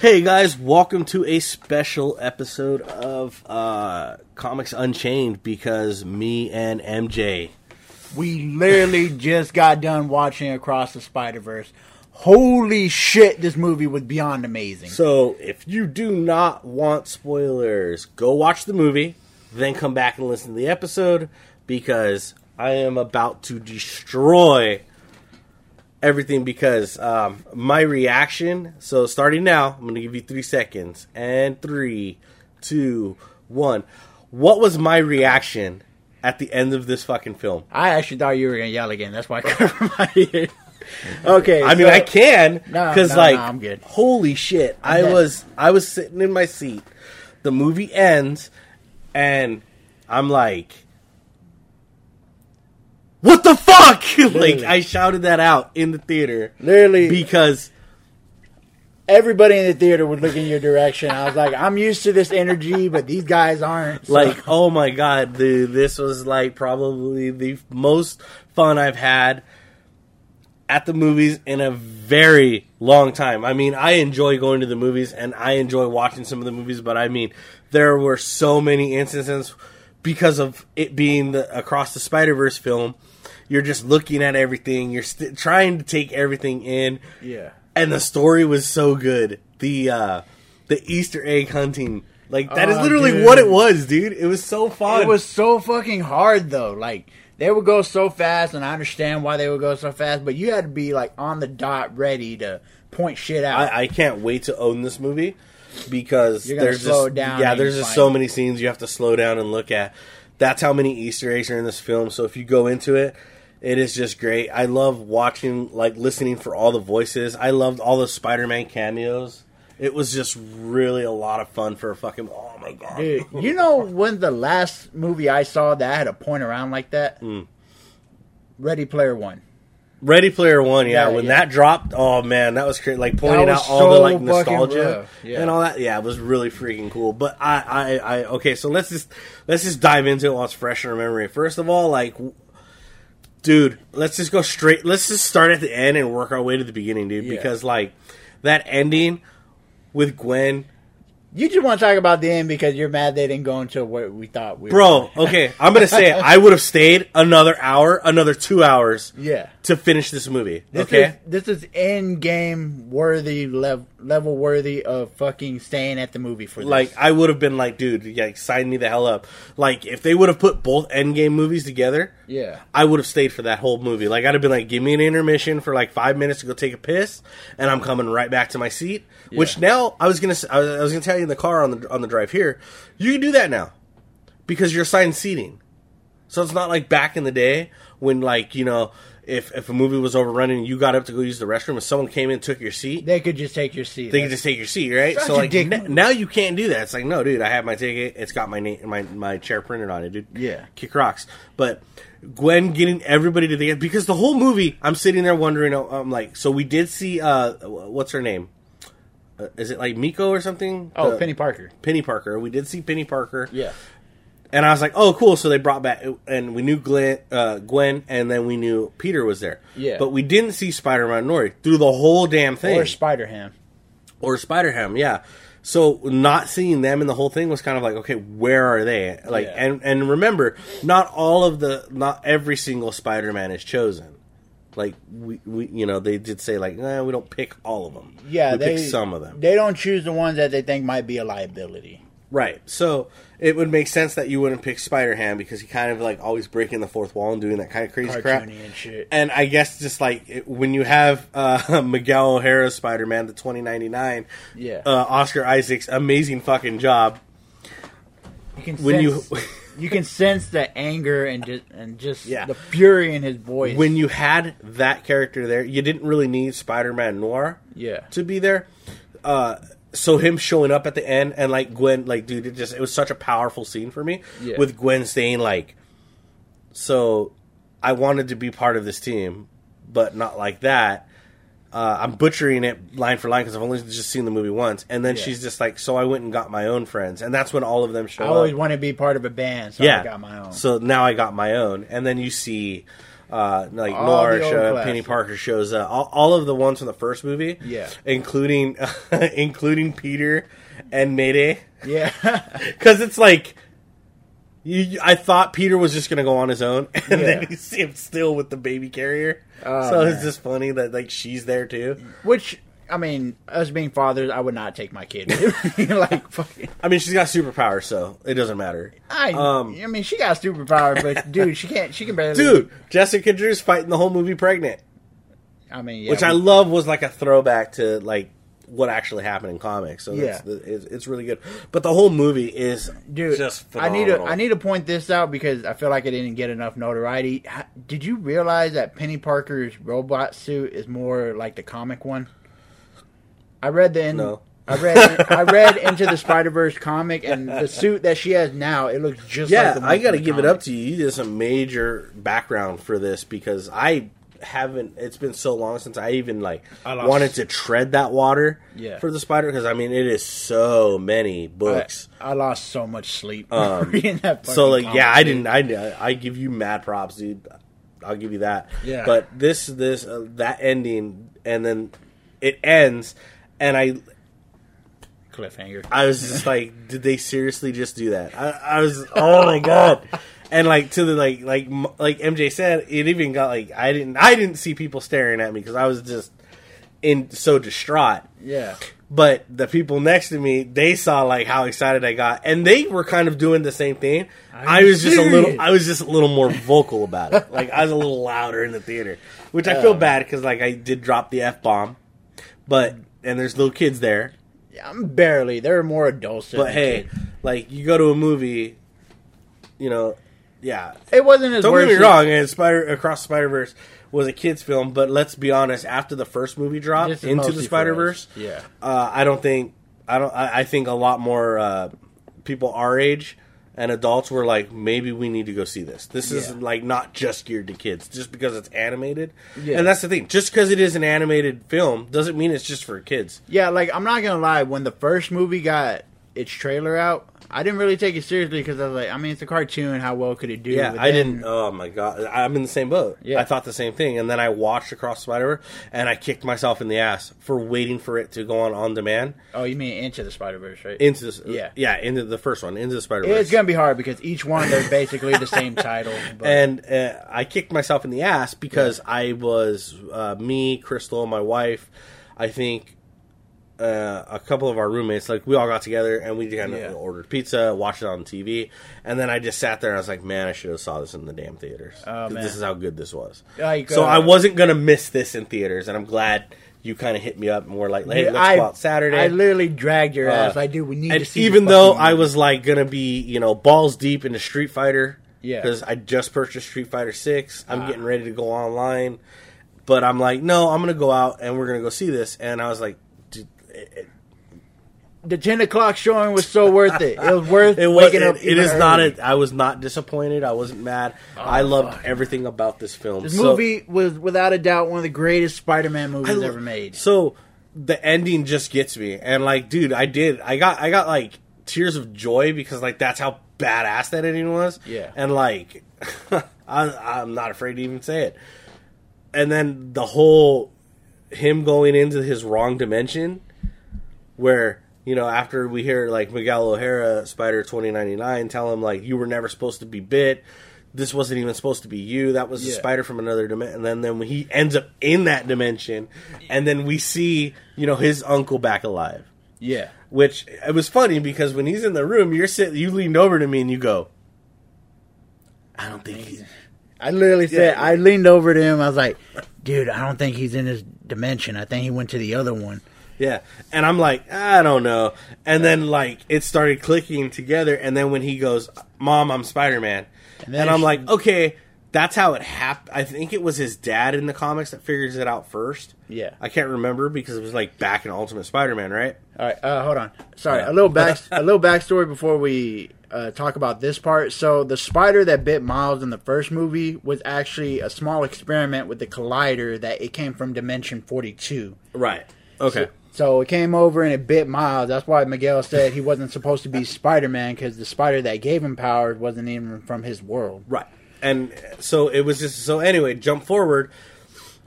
Hey guys, welcome to a special episode of uh, Comics Unchained because me and MJ. We literally just got done watching Across the Spider Verse. Holy shit, this movie was beyond amazing. So, if you do not want spoilers, go watch the movie, then come back and listen to the episode because I am about to destroy everything because um, my reaction. So, starting now, I'm going to give you three seconds. And three, two, one. What was my reaction at the end of this fucking film? I actually thought you were gonna yell again. That's why I covered my ears. Okay, I mean, I can No, because, no, like, no, I'm good. holy shit! I dead. was I was sitting in my seat. The movie ends, and I'm like, "What the fuck!" like, I shouted that out in the theater Literally, because everybody in the theater would look in your direction. I was like, I'm used to this energy, but these guys aren't. So- Like, oh my god, dude, this was like probably the most fun I've had at the movies in a very long time. I mean, I enjoy going to the movies and I enjoy watching some of the movies, but I mean, there were so many instances because of it being the across the Spider Verse film. You're just looking at everything. You're st- trying to take everything in yeah. and the story was so good. The uh the Easter egg hunting, like that is Oh, literally dude. what it was, dude. It was so fun. It was so fucking hard though. Like they would go so fast, and I understand why they would go so fast, but you had to be like on the dot, ready to point shit out. I, I can't wait to own this movie because there's slow just down yeah, there's just so it. many scenes you have to slow down and look at. That's how many Easter eggs are in this film. So if you go into it, it is just great. I love watching, like listening for all the voices. I loved all the Spider-Man cameos. It was just really a lot of fun for a fucking. Oh my god! Dude, you know when the last movie I saw that I had a point around like that? Hmm. Ready Player One. Ready Player One, yeah. Yeah, when yeah. that dropped, oh man, that was crazy. Like pointing out all so the like nostalgia yeah. and all that. Yeah, it was really freaking cool. But I, I, I, okay. So let's just let's just dive into it while it's fresh in our memory. First of all, like, dude, let's just go straight. Let's just start at the end and work our way to the beginning, dude. Yeah. Because like that ending with Gwen, You just want to talk about the end because you're mad they didn't go into what we thought we bro. Okay, I'm gonna say it. I would have stayed another hour, another two hours Yeah. to finish this movie. This okay. is this is end game worthy level level worthy of fucking staying at the movie for this. Like I would have been like, dude, like sign me the hell up. Like if they would have put both Endgame movies together, yeah. I would have stayed for that whole movie. Like I'd have been like, give me an intermission for like five minutes to go take a piss, and I'm coming right back to my seat. Which now I was gonna, I was, I was gonna tell you in the car on the on the drive here, you can do that now because you're assigned seating. So it's not like back in the day when like you know. If, if a movie was overrunning and you got up to go use the restroom and someone came in and took your seat, They could just take your seat. they could just take your seat, right? Such so like n- now you can't do that. It's like no, dude, I have my ticket. It's got my name, my my chair printed on it, dude. Yeah. kick rocks. But Gwen getting everybody to the end because the whole movie, I'm sitting there wondering. uh, I'm like, so we did see uh, what's her name? Uh, is it like Miko or something? oh, The- Peni Parker. Peni Parker. We did see Peni Parker. Yeah. And I was like, oh, cool. So they brought back, and we knew Glenn, uh, Gwen, and then we knew Peter was there. Yeah. But we didn't see Spider Man Noir through the whole damn thing Or Spider Ham. or Spider Ham, yeah. So not seeing them in the whole thing was kind of like, okay, where are they? Like, Yeah. and and remember, not all of the, not every single Spider Man is chosen. Like we, we, you know, they did say like, nah, we don't pick all of them. Yeah, we they pick some of them. They don't choose the ones that they think might be a liability. Right. So it would make sense that you wouldn't pick Spider Ham because he kind of like always breaking the fourth wall and doing that kind of crazy crap. And shit. And I guess just like it, when you have uh, Miguel O'Hara Spider Man, the 2099, Yeah. uh, Oscar Isaac's amazing fucking job. You can when you- you can sense the anger and just and just Yeah. the fury in his voice. When you had that character there, you didn't really need Spider Man Noir yeah, to be there. Uh, so him showing up at the end and like Gwen, like dude, it just it was such a powerful scene for me Yeah. with Gwen saying like, "So I wanted to be part of this team, but not like that." Uh, I'm butchering it line for line because I've only just seen the movie once, and then Yeah. she's just like, "So I went and got my own friends," and that's when all of them show up. I up. always want to be part of a band, so yeah, I got my own. So now I got my own, and then you see uh, like All Noir show. Peni Parker shows, uh, all, all of the ones from the first movie, Yeah. including including Peter and Mayday, Yeah. because it's like. You, I thought Peter was just gonna go on his own, and then Yeah. you see him still with the baby carrier. Oh, so it's just funny that like she's there too. Which I mean, us being fathers, I would not take my kid. like fucking. I mean, she's got superpowers, so it doesn't matter. I, Um, I mean, she got superpower, but dude, she can't. She can barely. Dude, Jessica Drew's fighting the whole movie pregnant, I mean, yeah, which I love was like a throwback to like what actually happened in comics. So Yeah. that's, it's, it's really good. But the whole movie is Dude, just I need to I need to point this out because I feel like it didn't get enough notoriety. Did you realize that Peni Parker's robot suit is more like the comic one? I read the No. I read I read into the Spider Verse comic and the suit that she has now it looks just yeah, like the I got to from the give it up to you. You did some major background for this because I haven't. It's been so long since I even like I wanted to tread that water Yeah. for the spider because I mean it is so many books. I, I lost so much sleep Um, reading that. so like comic, yeah i didn't i i give you mad props dude i'll give you that Yeah. but this this uh, that ending and then it ends and i cliffhanger. i was just like did they seriously just do that i, I was oh my god and like to the like like like mj said it even got like i didn't i didn't see people staring at me because i was just in so distraught yeah, but the people next to me, they saw like how excited I got, and they were kind of doing the same thing. I was just a little. I was just a little more vocal about it. Like I was a little louder in the theater, which I feel bad because like I did drop the f bomb, but and there's little kids there. yeah. I'm barely. There are more adults. But hey, kid. like you go to a movie, you know, yeah. it wasn't as Don't get me as- wrong, and Spider Across Spider Verse was a kids film, but let's be honest. After the first movie dropped into the Spider Verse. Yeah. uh, I don't think I don't. I, I think a lot more uh, people our age and adults were like, maybe we need to go see this. This is Yeah. like not just geared to kids, just because it's animated. Yeah. And that's the thing. Just because it is an animated film doesn't mean it's just for kids. Yeah, like I'm not gonna lie. When the first movie got its trailer out, I didn't really take it seriously because I was like, I mean, it's a cartoon. How well could it do? Yeah, I didn't. Oh my god, I'm in the same boat. Yeah. I thought the same thing, and then I watched Across Spider Verse, and I kicked myself in the ass for waiting for it to go on on demand Oh, you mean Into the Spider Verse, right? into this. Yeah. yeah, into the first one, into the Spider Verse. it's gonna be hard because each one they're basically the same title. But and uh, I kicked myself in the ass because I was uh, me, Crystal, my wife. I think uh, a couple of our roommates, like we all got together and we kind of Yeah. ordered pizza, watched it on TV, and then I just sat there and I was like, "Man, I should have saw this in the damn theaters. Oh. This is how good this was." So uh, I wasn't gonna miss this in theaters, and I'm glad you kind of hit me up and were like, "Hey, let's I, go out Saturday." I literally dragged your ass. Uh, I do. We need and to see. even though fucking I was like gonna be, you know, balls deep into Street Fighter, Yeah. because I just purchased Street Fighter Six. I'm Ah. getting ready to go online, but I'm like, no, I'm gonna go out and we're gonna go see this. And I was like, dude, it, the ten o'clock showing was so worth it. It was worth it was. waking. It, it even is not. early. A, I was not disappointed. I wasn't mad. Oh, I loved fuck. everything about this film. This So- movie was without a doubt one of the greatest Spider-Man movies lo- ever made. So the ending just gets me, and like, dude, I did. I got. I got like tears of joy because like that's how badass that ending was. Yeah. and like, I, I'm not afraid to even say it. And then the whole him going into his wrong dimension, where you know after we hear like Miguel O'Hara Spider 2099 tell him like you were never supposed to be bit. This wasn't even supposed to be you. That was a spider from another dimension. And then, then he ends up in that dimension, and then we see, you know, his uncle back alive. Yeah. Which it was funny because when he's in the room, you're sitting, you leaned over to me and you go, "I don't think he's." I literally said, Yeah. I leaned over to him. I was like, dude, I don't think he's in his dimension. I think he went to the other one. Yeah, and I'm like, I don't know. And then like it started clicking together, and then when he goes, "Mom, I'm Spider Man," And and, then I'm like, okay, that's how it happened. I think it was his dad in the comics that figures it out first. Yeah. I can't remember because it was like back in Ultimate Spider Man, right? All right, uh, hold on. Sorry, a little back, a little backstory before we uh, talk about this part. So the spider that bit Miles in the first movie was actually a small experiment with the collider that it came from Dimension Forty Two. Right. Okay. So it came over and it bit Miles. That's why Miguel said he wasn't supposed to be Spider Man because the spider that gave him powers wasn't even from his world. right. and so it was just so anyway. Jump forward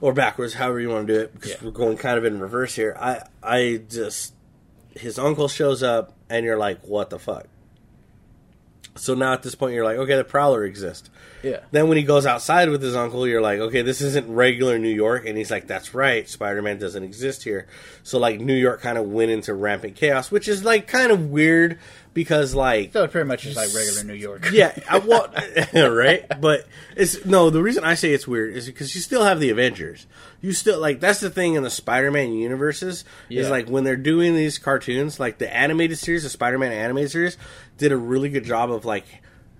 or backwards, however you want to do it, because Yeah. we're going kind of in reverse here. I I just his uncle shows up, and you're like, what the fuck? So now at this point, you're like, okay, the Prowler exists. Yeah. Then when he goes outside with his uncle, you're like, okay, this isn't regular New York, and he's like, that's right, Spider Man doesn't exist here. So like New York kind of went into rampant chaos, which is like kind of weird because like So it's pretty much just like regular New York. yeah, I want right, but it's no. The reason I say it's weird is because you still have the Avengers. You still like that's the thing in the Spider-Man universes Yeah. is like when they're doing these cartoons, like the animated series, the Spider-Man animated series, did a really good job of like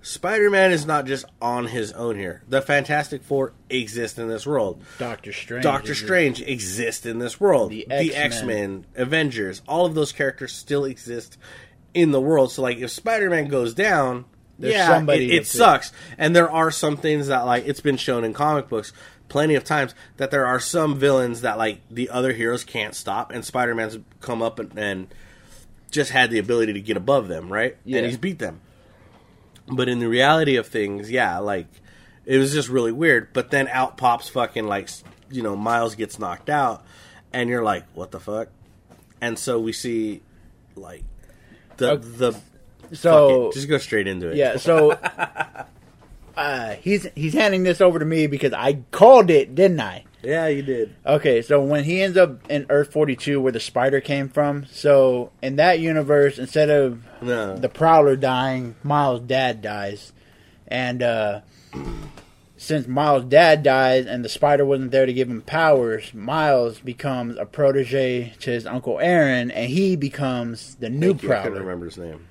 Spider-Man is not just on his own here. The Fantastic Four exist in this world. Doctor Strange. Doctor Strange exists in this world. The The X-Men. Avengers, all of those characters still exist in the world. So, like, if Spider Man goes down, There's yeah, somebody it, it sucks. And there are some things that, like, it's been shown in comic books plenty of times that there are some villains that, like, the other heroes can't stop, and Spider Man's come up and, and just had the ability to get above them, right? Yeah. And he's beat them. But in the reality of things, yeah, like it was just really weird. But then out pops fucking like you know Miles gets knocked out, and you're like, what the fuck? And so we see like the Okay. the So just go straight into it. yeah, so uh, he's he's handing this over to me because I called it, didn't I? Yeah, you did. Okay, so when he ends up in Earth 42 where the spider came from, so in that universe, instead of No, the Prowler dying, Miles' dad dies. And uh, since Miles' dad dies and the spider wasn't there to give him powers, Miles becomes a protege to his Uncle Aaron, and he becomes the new you. I couldn't Prowler. remember his name.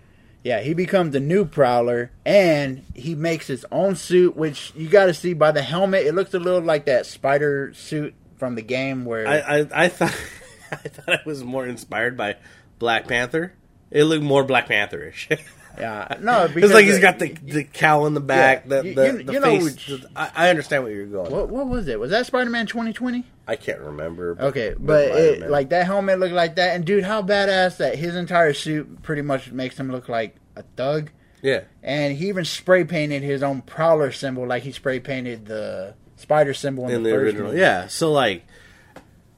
Yeah, he becomes the new Prowler, and he makes his own suit, which you got to see by the helmet. It looks a little like that spider suit from the game where. I I, I thought I thought it was more inspired by Black Panther. It looked more Black Pantherish. yeah, no, It's like he's got the the cowl in the back, Yeah, the, the, you- the you know face. the- I, I understand where you're going. What, what was it? Was that Spider Man 2020? I can't remember. Okay, but but it, like that helmet looked like that, and dude, how badass that his entire suit pretty much makes him look like a thug. yeah, And he even spray painted his own Prowler symbol, like he spray painted the spider symbol in, in the, the original, movie. yeah. So like,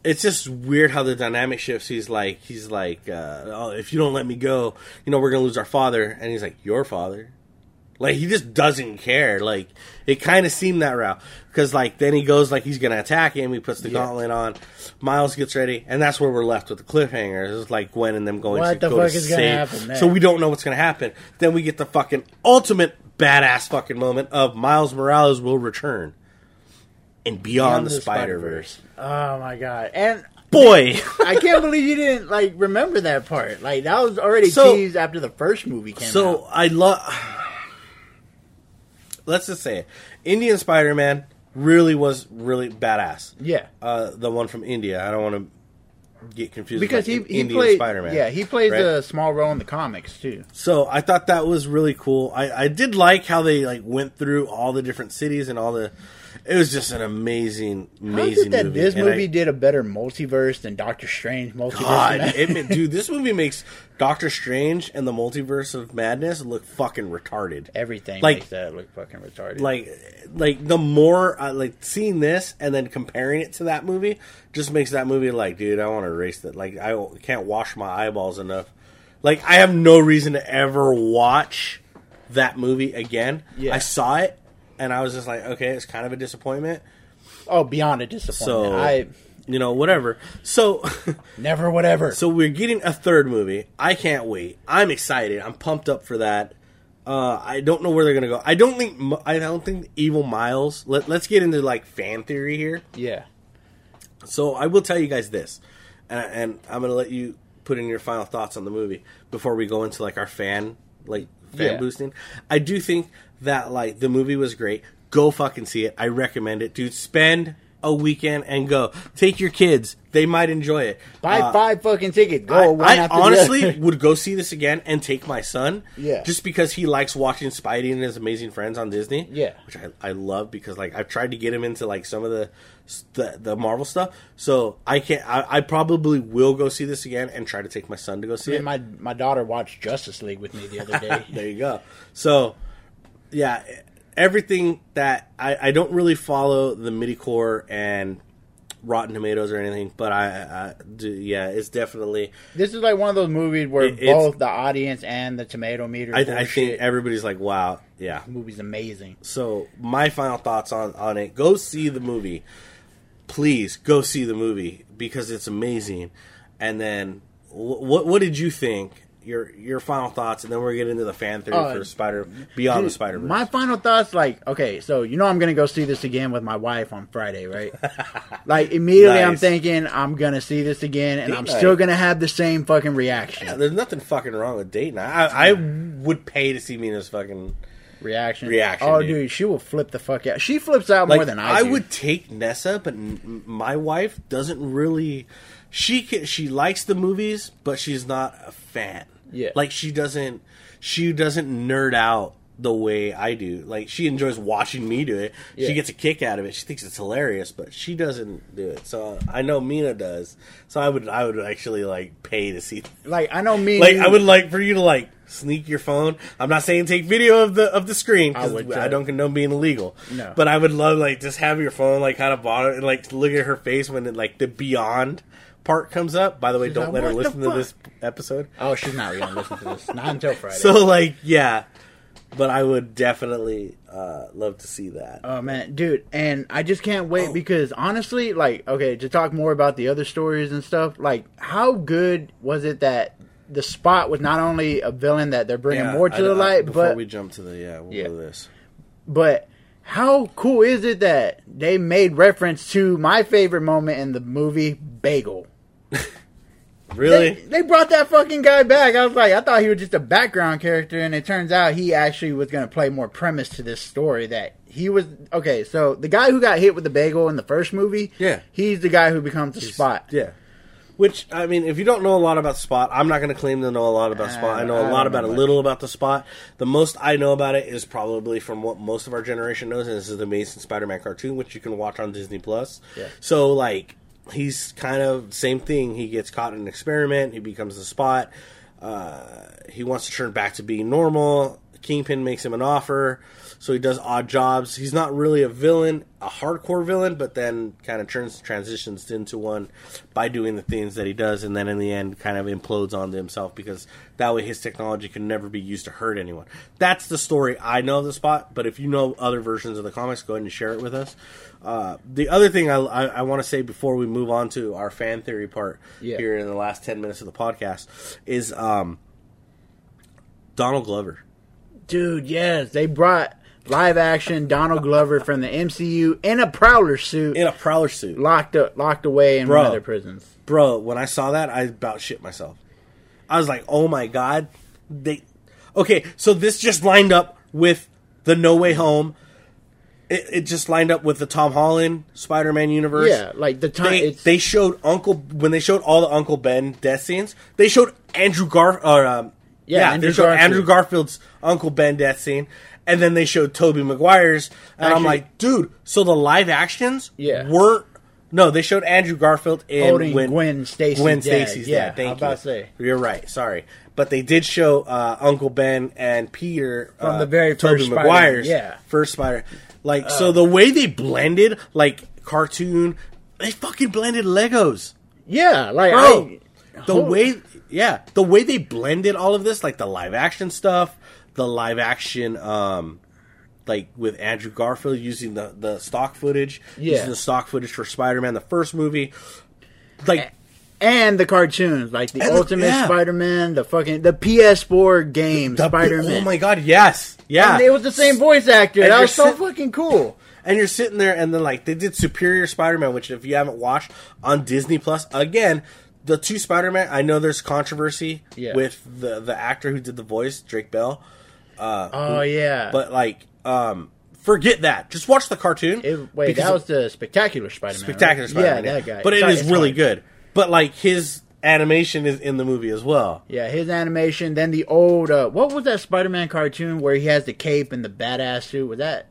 it's just weird how the dynamic shifts. He's like, he's like, uh, oh, if you don't let me go, you know, we're gonna lose our father. And he's like, your father. Like he just doesn't care. Like it kind of seemed that route because like then he goes like he's gonna attack him. He puts the Yeah. gauntlet on. Miles gets ready, and that's where we're left with the cliffhanger. It's like Gwen and them going What to the go fuck to is gonna save. happen there? So we don't know what's gonna happen. Then we get the fucking ultimate badass fucking moment of Miles Morales will return and beyond, the, Spider Verse. Oh my god! And Boy, I can't believe you didn't like remember that part. Like that was already So- teased after the first movie came out. so out. I love. Let's just say it. Indian Spider Man really was really badass. Yeah, Uh, the one from India. I don't want to get confused because he he Indian played Spider Man. yeah he plays right? a small role in the comics too. So I thought that was really cool. I, I did like how they like went through all the different cities and all the. It was just an amazing, amazing that movie. this And I- movie did a better multiverse than Doctor Strange multiverse? God, it, dude, this movie makes Doctor Strange and the Multiverse of Madness look fucking retarded. Everything Like- makes that look fucking retarded. Like, like the more uh, like seeing this and then comparing it to that movie just makes that movie like, dude, I want to erase that. Like, I can't wash my eyeballs enough. Like, I have no reason to ever watch that movie again. Yeah. I saw it and I was just like, okay, it's kind of a disappointment. oh, beyond a disappointment. So, I you know, whatever. So. never, whatever. So we're getting a third movie. I can't wait. I'm excited. I'm pumped up for that. Uh, I don't know where they're gonna go. I don't think. I don't think Evil Miles. Let, let's get into like fan theory here. yeah, So I will tell you guys this, and, and I'm gonna let you put in your final thoughts on the movie before we go into like our fan like fan Yeah. boosting. I do think that like the movie was great. Go fucking see it. I recommend it, dude. Spend a weekend and go. Take your kids. They might enjoy it. buy Uh, five fucking tickets. Go I, one I after honestly would go see this again and take my son. Yeah. Just because he likes watching Spidey and his amazing friends on Disney. Yeah. Which I, I love because like I've tried to get him into like some of the the, the Marvel stuff. So I can't I, I probably will go see this again and try to take my son to go see it. my my daughter watched Justice League with me the other day. there you go. So yeah, everything that I, I don't really follow the MIDI-Core and Rotten Tomatoes or anything, but I, I do, yeah, it's definitely. This is like one of those movies where It- both the audience and the tomato meter. I, I think everybody's like, wow, yeah. the movie's amazing. So my final thoughts on on it: go see the movie, please go see the movie because it's amazing. And then, wh- what what did you think? Your your final thoughts, and then we're getting into the fan theory Uh, for Spider Beyond the Spider Verse. My final thoughts, like, okay, so you know I'm gonna go see this again with my wife on Friday, right? like immediately, I'm thinking I'm gonna see this again, and Date I'm night. still gonna have the same fucking reaction. Yeah, there's nothing fucking wrong with date night. I, I would pay to see Mina's fucking Reaction, Reaction, Oh, dude. dude. she will flip the fuck out. She flips out like more than I, do. would take Nessa, but my wife doesn't really. She she likes the movies, but she's not a fan. Yeah. like she doesn't she doesn't nerd out the way I do. Like she enjoys watching me do it. Yeah. She gets a kick out of it. She thinks it's hilarious, but she doesn't do it. So I know Mina does. So I would I would actually like pay to see. Like I know me. and Like I would like for you to like sneak your phone. I'm not saying take video of the of the screen I would, I, don't condone being illegal. No. but I would love like just have your phone like kind of bottom and like look at her face when it, like the beyond part comes up. By the way, She's don't like, let her "What the listen to this episode. Oh, she's not gonna listen to this. Not until Friday. So like yeah, but I would definitely uh, love to see that. Oh man, dude, and I just can't wait Oh. because honestly, like, okay, to talk more about the other stories and stuff, like, how good was it that the spot was not only a villain that they're bringing Yeah, more to I- the I- light, before but we jump to the yeah, we'll Yeah. go to this. but how cool is it that they made reference to my favorite moment in the movie, Bagel? Really? They, they brought that fucking guy back. I was like, I thought he was just a background character, and it turns out he actually was going to play more premise to this story. That he was okay. So the guy who got hit with the bagel in the first movie, Yeah. he's the guy who becomes the spot. Yeah. Which I mean, if you don't know a lot about Spot, I'm not going to claim to know a lot about uh, Spot. I know a lot know about a little about the Spot. The most I know about it is probably from what most of our generation knows, and this is the Amazing Spider-Man cartoon, which you can watch on Disney Plus. Yeah. So like, he's kind of same thing. He gets caught in an experiment. He becomes the Spot. Uh, he wants to turn back to being normal. Kingpin makes him an offer, so he does odd jobs. He's not really a villain, a hardcore villain, but then kind of turns transitions into one by doing the things that he does, and then in the end, kind of implodes onto himself because that way his technology can never be used to hurt anyone. That's the story I know of the spot. But if you know other versions of the comics, go ahead and share it with us. Uh, the other thing I, I, I want to say before we move on to our fan theory part Yeah. here in the last ten minutes of the podcast is um, Donald Glover. Dude, yes, they brought live action Donald Glover from the MCU in a Prowler suit, in a prowler suit. locked up, locked away in Bro. one of their prisons. Bro, when I saw that, I about shit myself. I was like, "Oh my god!" They okay. So this just lined up with the No Way Home. It, it just lined up with the Tom Holland Spider-Man universe. Yeah, like the time They, they showed Uncle when they showed all the Uncle Ben death scenes. They showed Andrew Gar or um, Yeah, yeah, Andrew they showed Garfield. Andrew Garfield's Uncle Ben death scene, and then they showed Tobey Maguire's, and I'm like, dude, so the live actions Yeah. weren't. No, they showed Andrew Garfield in Holding when Gwen Stacy's Gwen. Stacy's Yeah, dad. Thank I was about you. to say. You're right. Sorry, but they did show uh, Uncle Ben and Peter From uh, the very Tobey first Maguire's yeah. first Spider. Like so, the way they blended like cartoon, they fucking blended Legos, yeah, like bro. I, the way, yeah, the way they blended all of this, like the live action stuff, the live action, um, like with Andrew Garfield using the the stock footage, Yeah. using the stock footage for Spider Man, the first movie, like. and the cartoons, like the Ultimate yeah. Spider-Man, the fucking the PS4 game Spider-Man. Oh my god, yes. Yeah. And it was the same voice actor. And that was so sit- fucking cool. and you're sitting there and then like they did Superior Spider-Man, which if you haven't watched on Disney Plus, again, the two Spider-Man, I know there's controversy Yeah. with the the actor who did the voice, Drake Bell. Oh yeah. But like um forget that. Just watch the cartoon. It- wait, that was the Spectacular Spider-Man. Spectacular right? Spider-Man. Yeah, that guy. But it Sorry, is it's really hard. good. But like his animation is in the movie as well. Yeah, his animation. Then the old uh, what was that Spider-Man cartoon where he has the cape and the badass suit? Was that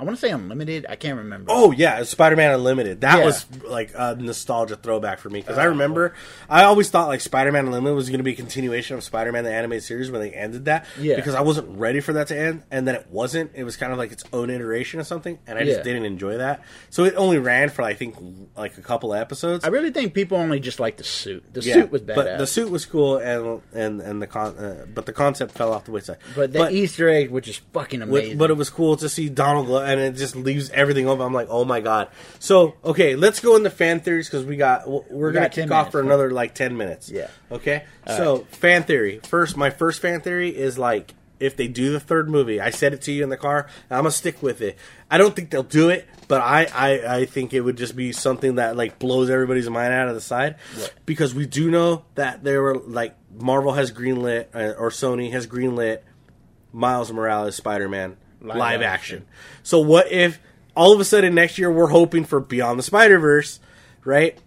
I want to say Unlimited. I can't remember. Oh yeah, Spider-Man Unlimited. That Yeah. was like a nostalgia throwback for me because I remember I always thought like Spider-Man Unlimited was going to be a continuation of Spider-Man the animated series when they ended that. Yeah. Because I wasn't ready for that to end, and then it wasn't. It was kind of like its own iteration of something, and I just Yeah. didn't enjoy that. So it only ran for I think like a couple episodes. I really think people only just like the suit. The Yeah, suit was badass. but the suit was cool, and and and the con, uh, but the concept fell off the wayside. But the Easter egg, which is fucking But- amazing. But it was cool to see Donald Glover, and it just leaves everything open. I'm like, oh my god. So okay, let's go into fan theories because we got we're gonna got kick 10 off for another like ten minutes. Yeah. Okay. so fan theory. First, my first fan theory is like if they do the third movie, I said it to you in the car. and I'm gonna stick with it. I don't think they'll do it, but I, I, I think it would just be something that like blows everybody's mind out of the side Right. because we do know that there were like Marvel has greenlit uh, or Sony has greenlit Miles Morales Spider Man live, Live action. action. So what if all of a sudden next year we're hoping for Beyond the Spider Verse, right?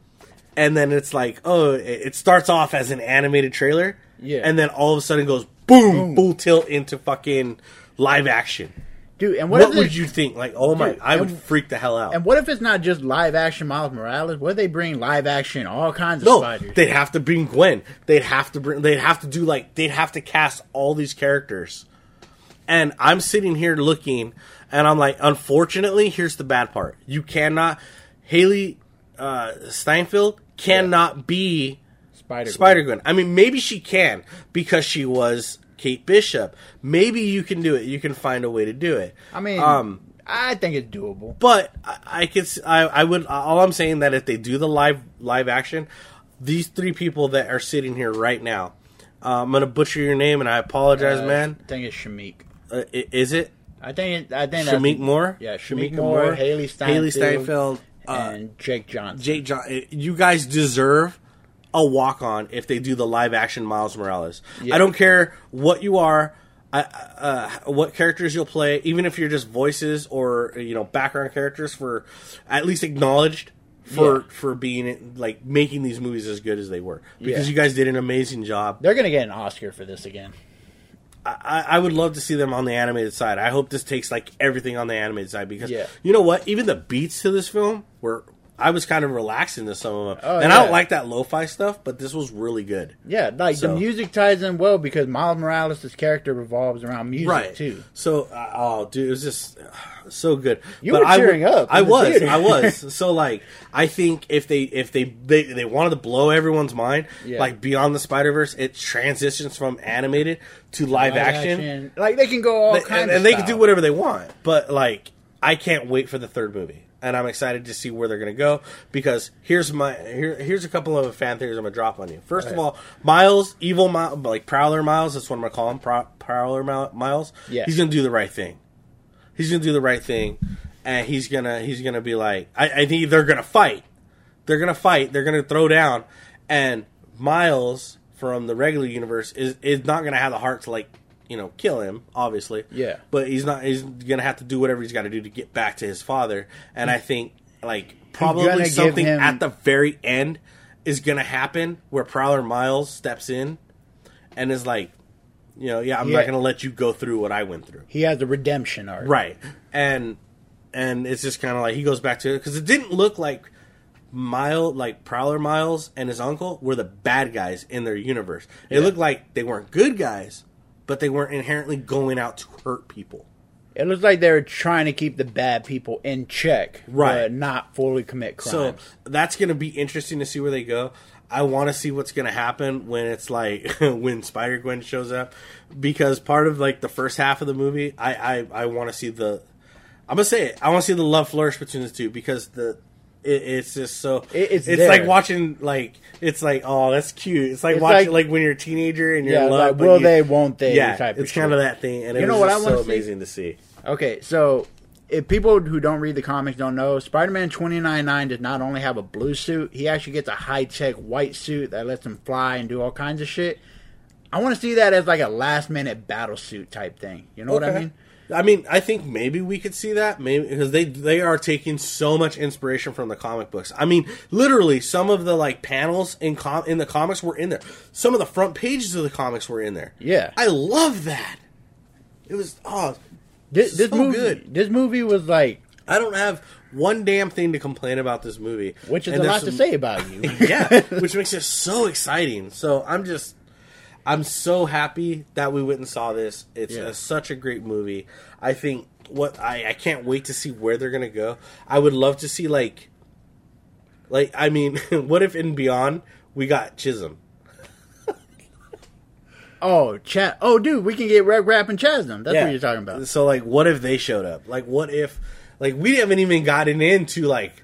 And then it's like, oh, it starts off as an animated trailer, Yeah. and then all of a sudden goes boom, full tilt into fucking live action. dude, and what, What, would you think? Like, oh my, Dude, I would and- freak the hell out. And what if it's not just live action Miles Morales? What if they bring live action all kinds of no, spiders? they'd have to bring Gwen. They'd have to bring. They'd have to do like. They'd have to cast all these characters. And I'm sitting here looking, and I'm like, unfortunately, here's the bad part: you cannot. Hailee uh, Steinfeld cannot be Spider Spider Gwen. I mean, maybe she can because she was Kate Bishop. Maybe you can do it. You can find a way to do it. I mean, um, I think it's doable. but I, I could, I, I would. All I'm saying that if they do the live live action, these three people that are sitting here right now, uh, I'm gonna butcher your name, and I apologize, Uh, man. I think it's Shameik. Uh, is it I think I think Shameik Moore? Yeah, Shameik Shamika Moore, Hailee Steinfeld, Hailee Steinfeld, uh, and Jake Johnson. Jake John. uh, You guys deserve a walk on if they do the live action Miles Morales. Yeah. I don't care what you are. I, uh, what characters you'll play, even if you're just voices or you know background characters, for at least acknowledged for Yeah. for being like making these movies as good as they were because Yeah. you guys did an amazing job. They're gonna get an Oscar for this again. I, I would love to see them on the animated side. I hope this takes like everything on the animated side because Yeah. you know what? Even the beats to this film were. I was kind of relaxing to some of them, Oh, and I don't like that lo-fi stuff, but this was really good. Yeah, like So- the music ties in well because Miles Morales' character revolves around music too. So, uh, oh, dude, it was just uh, so good. You were I w- cheering up I was. I was. So, like, I think if they if they they, they wanted to blow everyone's mind, Yeah. like Beyond the Spider Verse, it transitions from animated to live, Live action, like they can go all They- kinds, and, of and they can do whatever they want. But like, I can't wait for the third movie. And I'm excited to see where they're going to go because here's my here, here's a couple of fan theories I'm gonna drop on you. First of all, Miles, evil Miles, like Prowler Miles, that's what I'm gonna call him, Pro- Prowler Miles. Yeah. he's gonna do the right thing. He's gonna do the right thing, and he's gonna he's gonna be like, I, I think they're gonna fight. They're gonna fight. They're gonna throw down, and Miles from the regular universe is is not gonna have the heart to like you know kill him, obviously. Yeah. but he's not. He's gonna have to do whatever he's got to do to get back to his father, and I think like probably something him- at the very end is gonna happen where Prowler Miles steps in and is like, you know, yeah, I'm Yeah. not gonna let you go through what I went through. He has a redemption arc. Right. And and it's just kind of like he goes back to it because it didn't look like Mile like Prowler Miles and his uncle were the bad guys in their universe. It Yeah. looked like they weren't good guys, but they weren't inherently going out to hurt people. It looks like they're trying to keep the bad people in check, Right. But not fully commit crime. So that's going to be interesting to see where they go. I want to see what's going to happen when it's like when Spider Gwen shows up, because part of like the first half of the movie, I I, I want to see the. I'm gonna say it. I want to see the love flourish between the two because the. It, it's just so. It- it's it's there. like watching like it's like oh that's cute. It's like It's watching like- like, when you're a teenager and you're Yeah, in love. like, will you- they, won't they? Yeah, type of it's kind of that thing, and You know what I wanna so amazing to see. Okay, so if people who don't read the comics don't know, Spider-Man 2099 does not only have a blue suit, he actually gets a high-tech white suit that lets him fly and do all kinds of shit. I want to see that as like a last-minute battle suit type thing. You know what I mean? I mean, I think maybe we could see that, maybe because they they are taking so much inspiration from the comic books. I mean, literally, some of the like panels in com- in the comics were in there. Some of the front pages of the comics were in there. Yeah. I love that. It was oh, This, this So movie, good. this movie was like, I don't have one damn thing to complain about this movie, which is And a lot to say about you. yeah, which makes it so exciting. So I'm just, I'm so happy that we went and saw this. It's Yeah. a, such a great movie. I think what I, I can't wait to see where they're gonna go. I would love to see like, like I mean, what if in Beyond we got Chisholm? oh, chat. Oh, dude, we can get Reg Rap and Chasm. That's what you're talking about. So like, what if they showed up? Like, what if, like, we haven't even gotten into like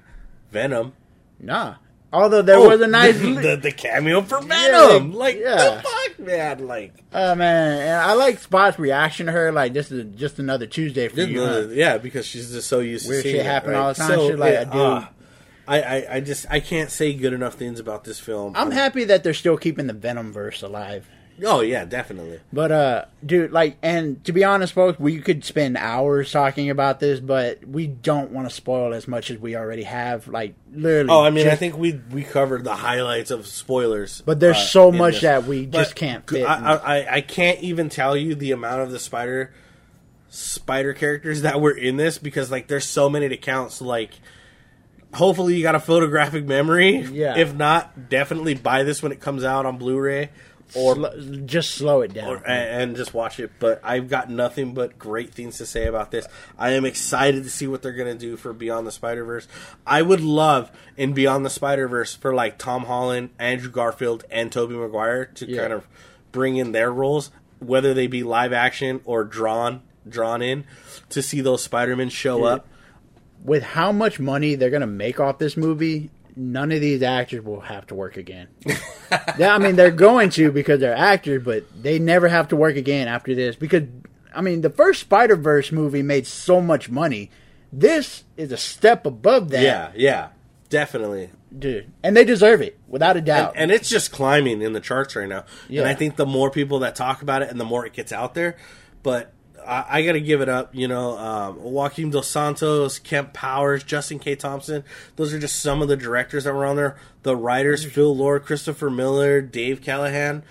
Venom. Nah. Although there Oh, was a nice. the, the cameo for Venom. Yeah, like, yeah. the fuck, man. Like, Oh man, and I like Spot's reaction to her. Like this is just another Tuesday for you. the- huh? yeah, because she's just so used Weird to seeing shit it, happen right? all the time, shit like dude. uh, I, I, I just I can't say good enough things about this film. I'm happy that they're still keeping the Venom verse alive. Oh yeah, definitely. But uh, dude, like, and to be honest, folks, we could spend hours talking about this, but we don't want to spoil as much as we already have. Like, literally. Oh, I mean, I think we we covered the highlights of spoilers. But there's uh, so much this. that we But just can't fit. I, I, I- I can't even tell you the amount of the spider spider characters that were in this because like there's so many to count. So like, hopefully you got a photographic memory. Yeah. If not, definitely buy this when it comes out on Blu-ray or Sl- just slow it down. or, and, and just watch it. But I've got nothing but great things to say about this. I am excited to see what they're going to do for Beyond the Spider Verse. I would love in Beyond the Spider Verse for like Tom Holland, Andrew Garfield, and Tobey Maguire to Yeah. kind of bring in their roles, whether they be live action or drawn drawn in, to see those Spider Men show Yeah. up. With how much money they're gonna make off this movie, none of these actors will have to work again. yeah, I mean they're going to because they're actors, but they never have to work again after this because I mean the first Spider Verse movie made so much money. This is a step above that, Yeah, yeah, definitely. dude, and they deserve it without a doubt. and it's just climbing in the charts right now. Yeah. And I think the more people that talk about it, and the more it gets out there. But I, I got to give it up. You know, um, Joaquin Dos Santos, Kemp Powers, Justin K. Thompson. Those are just some of the directors that were on there. The writers: Phil Lord, Christopher Miller, Dave Callaham.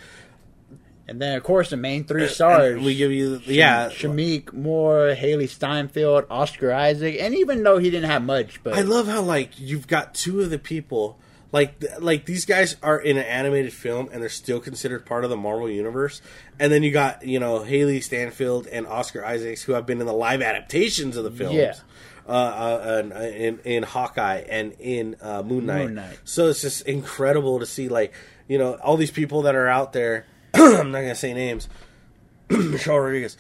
And then, of course, the main three stars. And we give you, yeah. Shameik Moore, Hailee Steinfeld, Oscar Isaac, and even though he didn't have much, but I love how like you've got two of the people like like these guys are in an animated film and they're still considered part of the Marvel universe. And then you got you know Hailee Stanfield and Oscar Isaacs who have been in the live adaptations of the films. Yeah. Uh, uh, uh, in in Hawkeye and in uh, Moon Knight. Moon Knight. So it's just incredible to see like you know all these people that are out there. I'm not gonna say names. Michelle Rodriguez,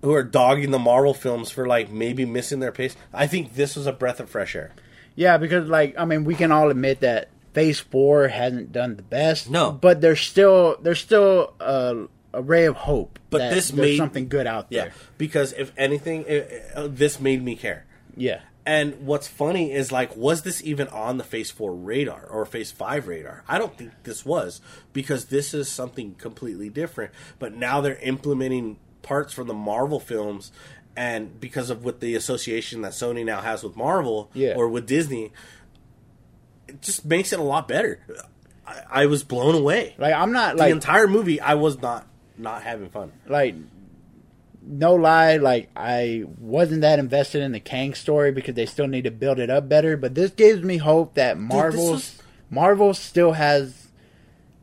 who are dogging the Marvel films for like maybe missing their pace. I think this was a breath of fresh air. yeah, because like I mean, we can all admit that Phase Four hasn't done the best. No. but there's still there's still a, a ray of hope. But that this there's made- something good out there. Yeah, because if anything, it, uh, this made me care. Yeah, And what's funny is like, was this even on the Phase Four radar or Phase Five radar? I don't think this was because this is something completely different. But now they're implementing parts from the Marvel films, and because of what the association that Sony now has with Marvel Yeah. or with Disney, it just makes it a lot better. I, I was blown away. like I'm not the like entire movie, I was not not having fun. like no lie, like I wasn't that invested in the Kang story because they still need to build it up better. But this gives me hope that Marvel's was- Marvel still has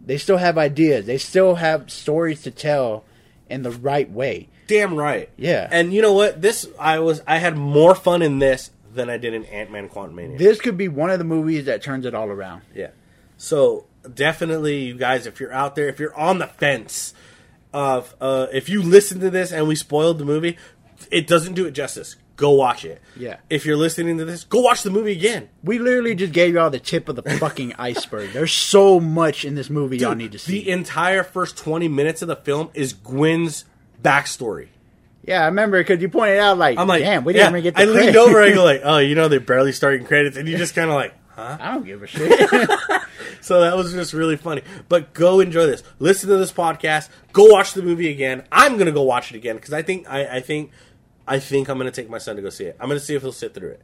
they still have ideas. They still have stories to tell in the right way. Damn right. Yeah. And you know what? This I was I had more fun in this than I did in Ant Man Quantumania. This could be one of the movies that turns it all around. yeah. So definitely, you guys, if you're out there, if you're on the fence of uh, if you listen to this and we spoiled the movie, it doesn't do it justice. Go watch it. Yeah. If you're listening to this, go watch the movie again. We literally just gave y'all the tip of the fucking iceberg. There's so much in this movie y'all need to see. The entire first 20 minutes of the film is Gwen's backstory. Yeah, I remember because you pointed out like, I'm like, damn, we didn't yeah, even get. The I leaned over. and go like, oh, you know, they're barely starting credits, and you just kind of like, huh? I don't give a shit. So that was just really funny. But go enjoy this. Listen to this podcast. Go watch the movie again. I'm gonna go watch it again because I think I, I think I think I'm gonna take my son to go see it. I'm gonna see if he'll sit through it.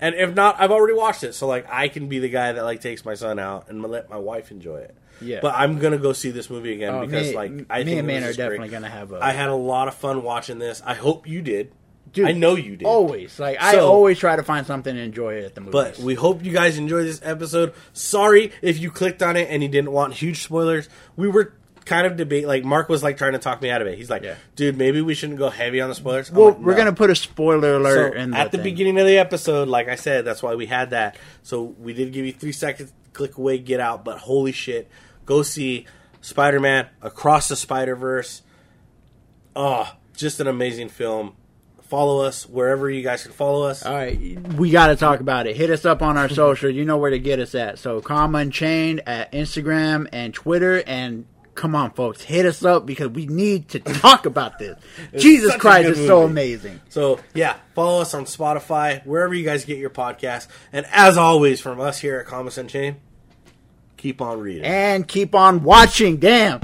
And if not, I've already watched it, so like I can be the guy that like takes my son out and let my wife enjoy it. Yeah. But I'm gonna go see this movie again Oh, because me- like me I think and man are just great. definitely gonna have a- I had a lot of fun watching this. I hope you did. Dude, I know you did. Always. Like I always try to find something to enjoy at the movies. But we hope you guys enjoyed this episode. Sorry if you clicked on it and you didn't want huge spoilers. We were kind of debate like Mark was like trying to talk me out of it. He's like, Yeah. "Dude, maybe we shouldn't go heavy on the spoilers." I'm well, like, we're "No." gonna put a spoiler alert So, in at the thing. beginning of the episode, like I said, that's why we had that. So we did give you three seconds, click away, get out. But holy shit, go see Spider Man Across the Spider Verse. Oh, ah, just an amazing film. Follow us wherever you guys can follow us. All right, we got to talk about it. Hit us up on our social. You know where to get us at. So, Calm Unchained at Instagram and Twitter. And come on, folks, hit us up because we need to talk about this. Jesus Christ, is so amazing. So yeah, follow us on Spotify, wherever you guys get your podcast. And as always, from us here at Comics Unchained, keep on reading. And keep on watching. Damn.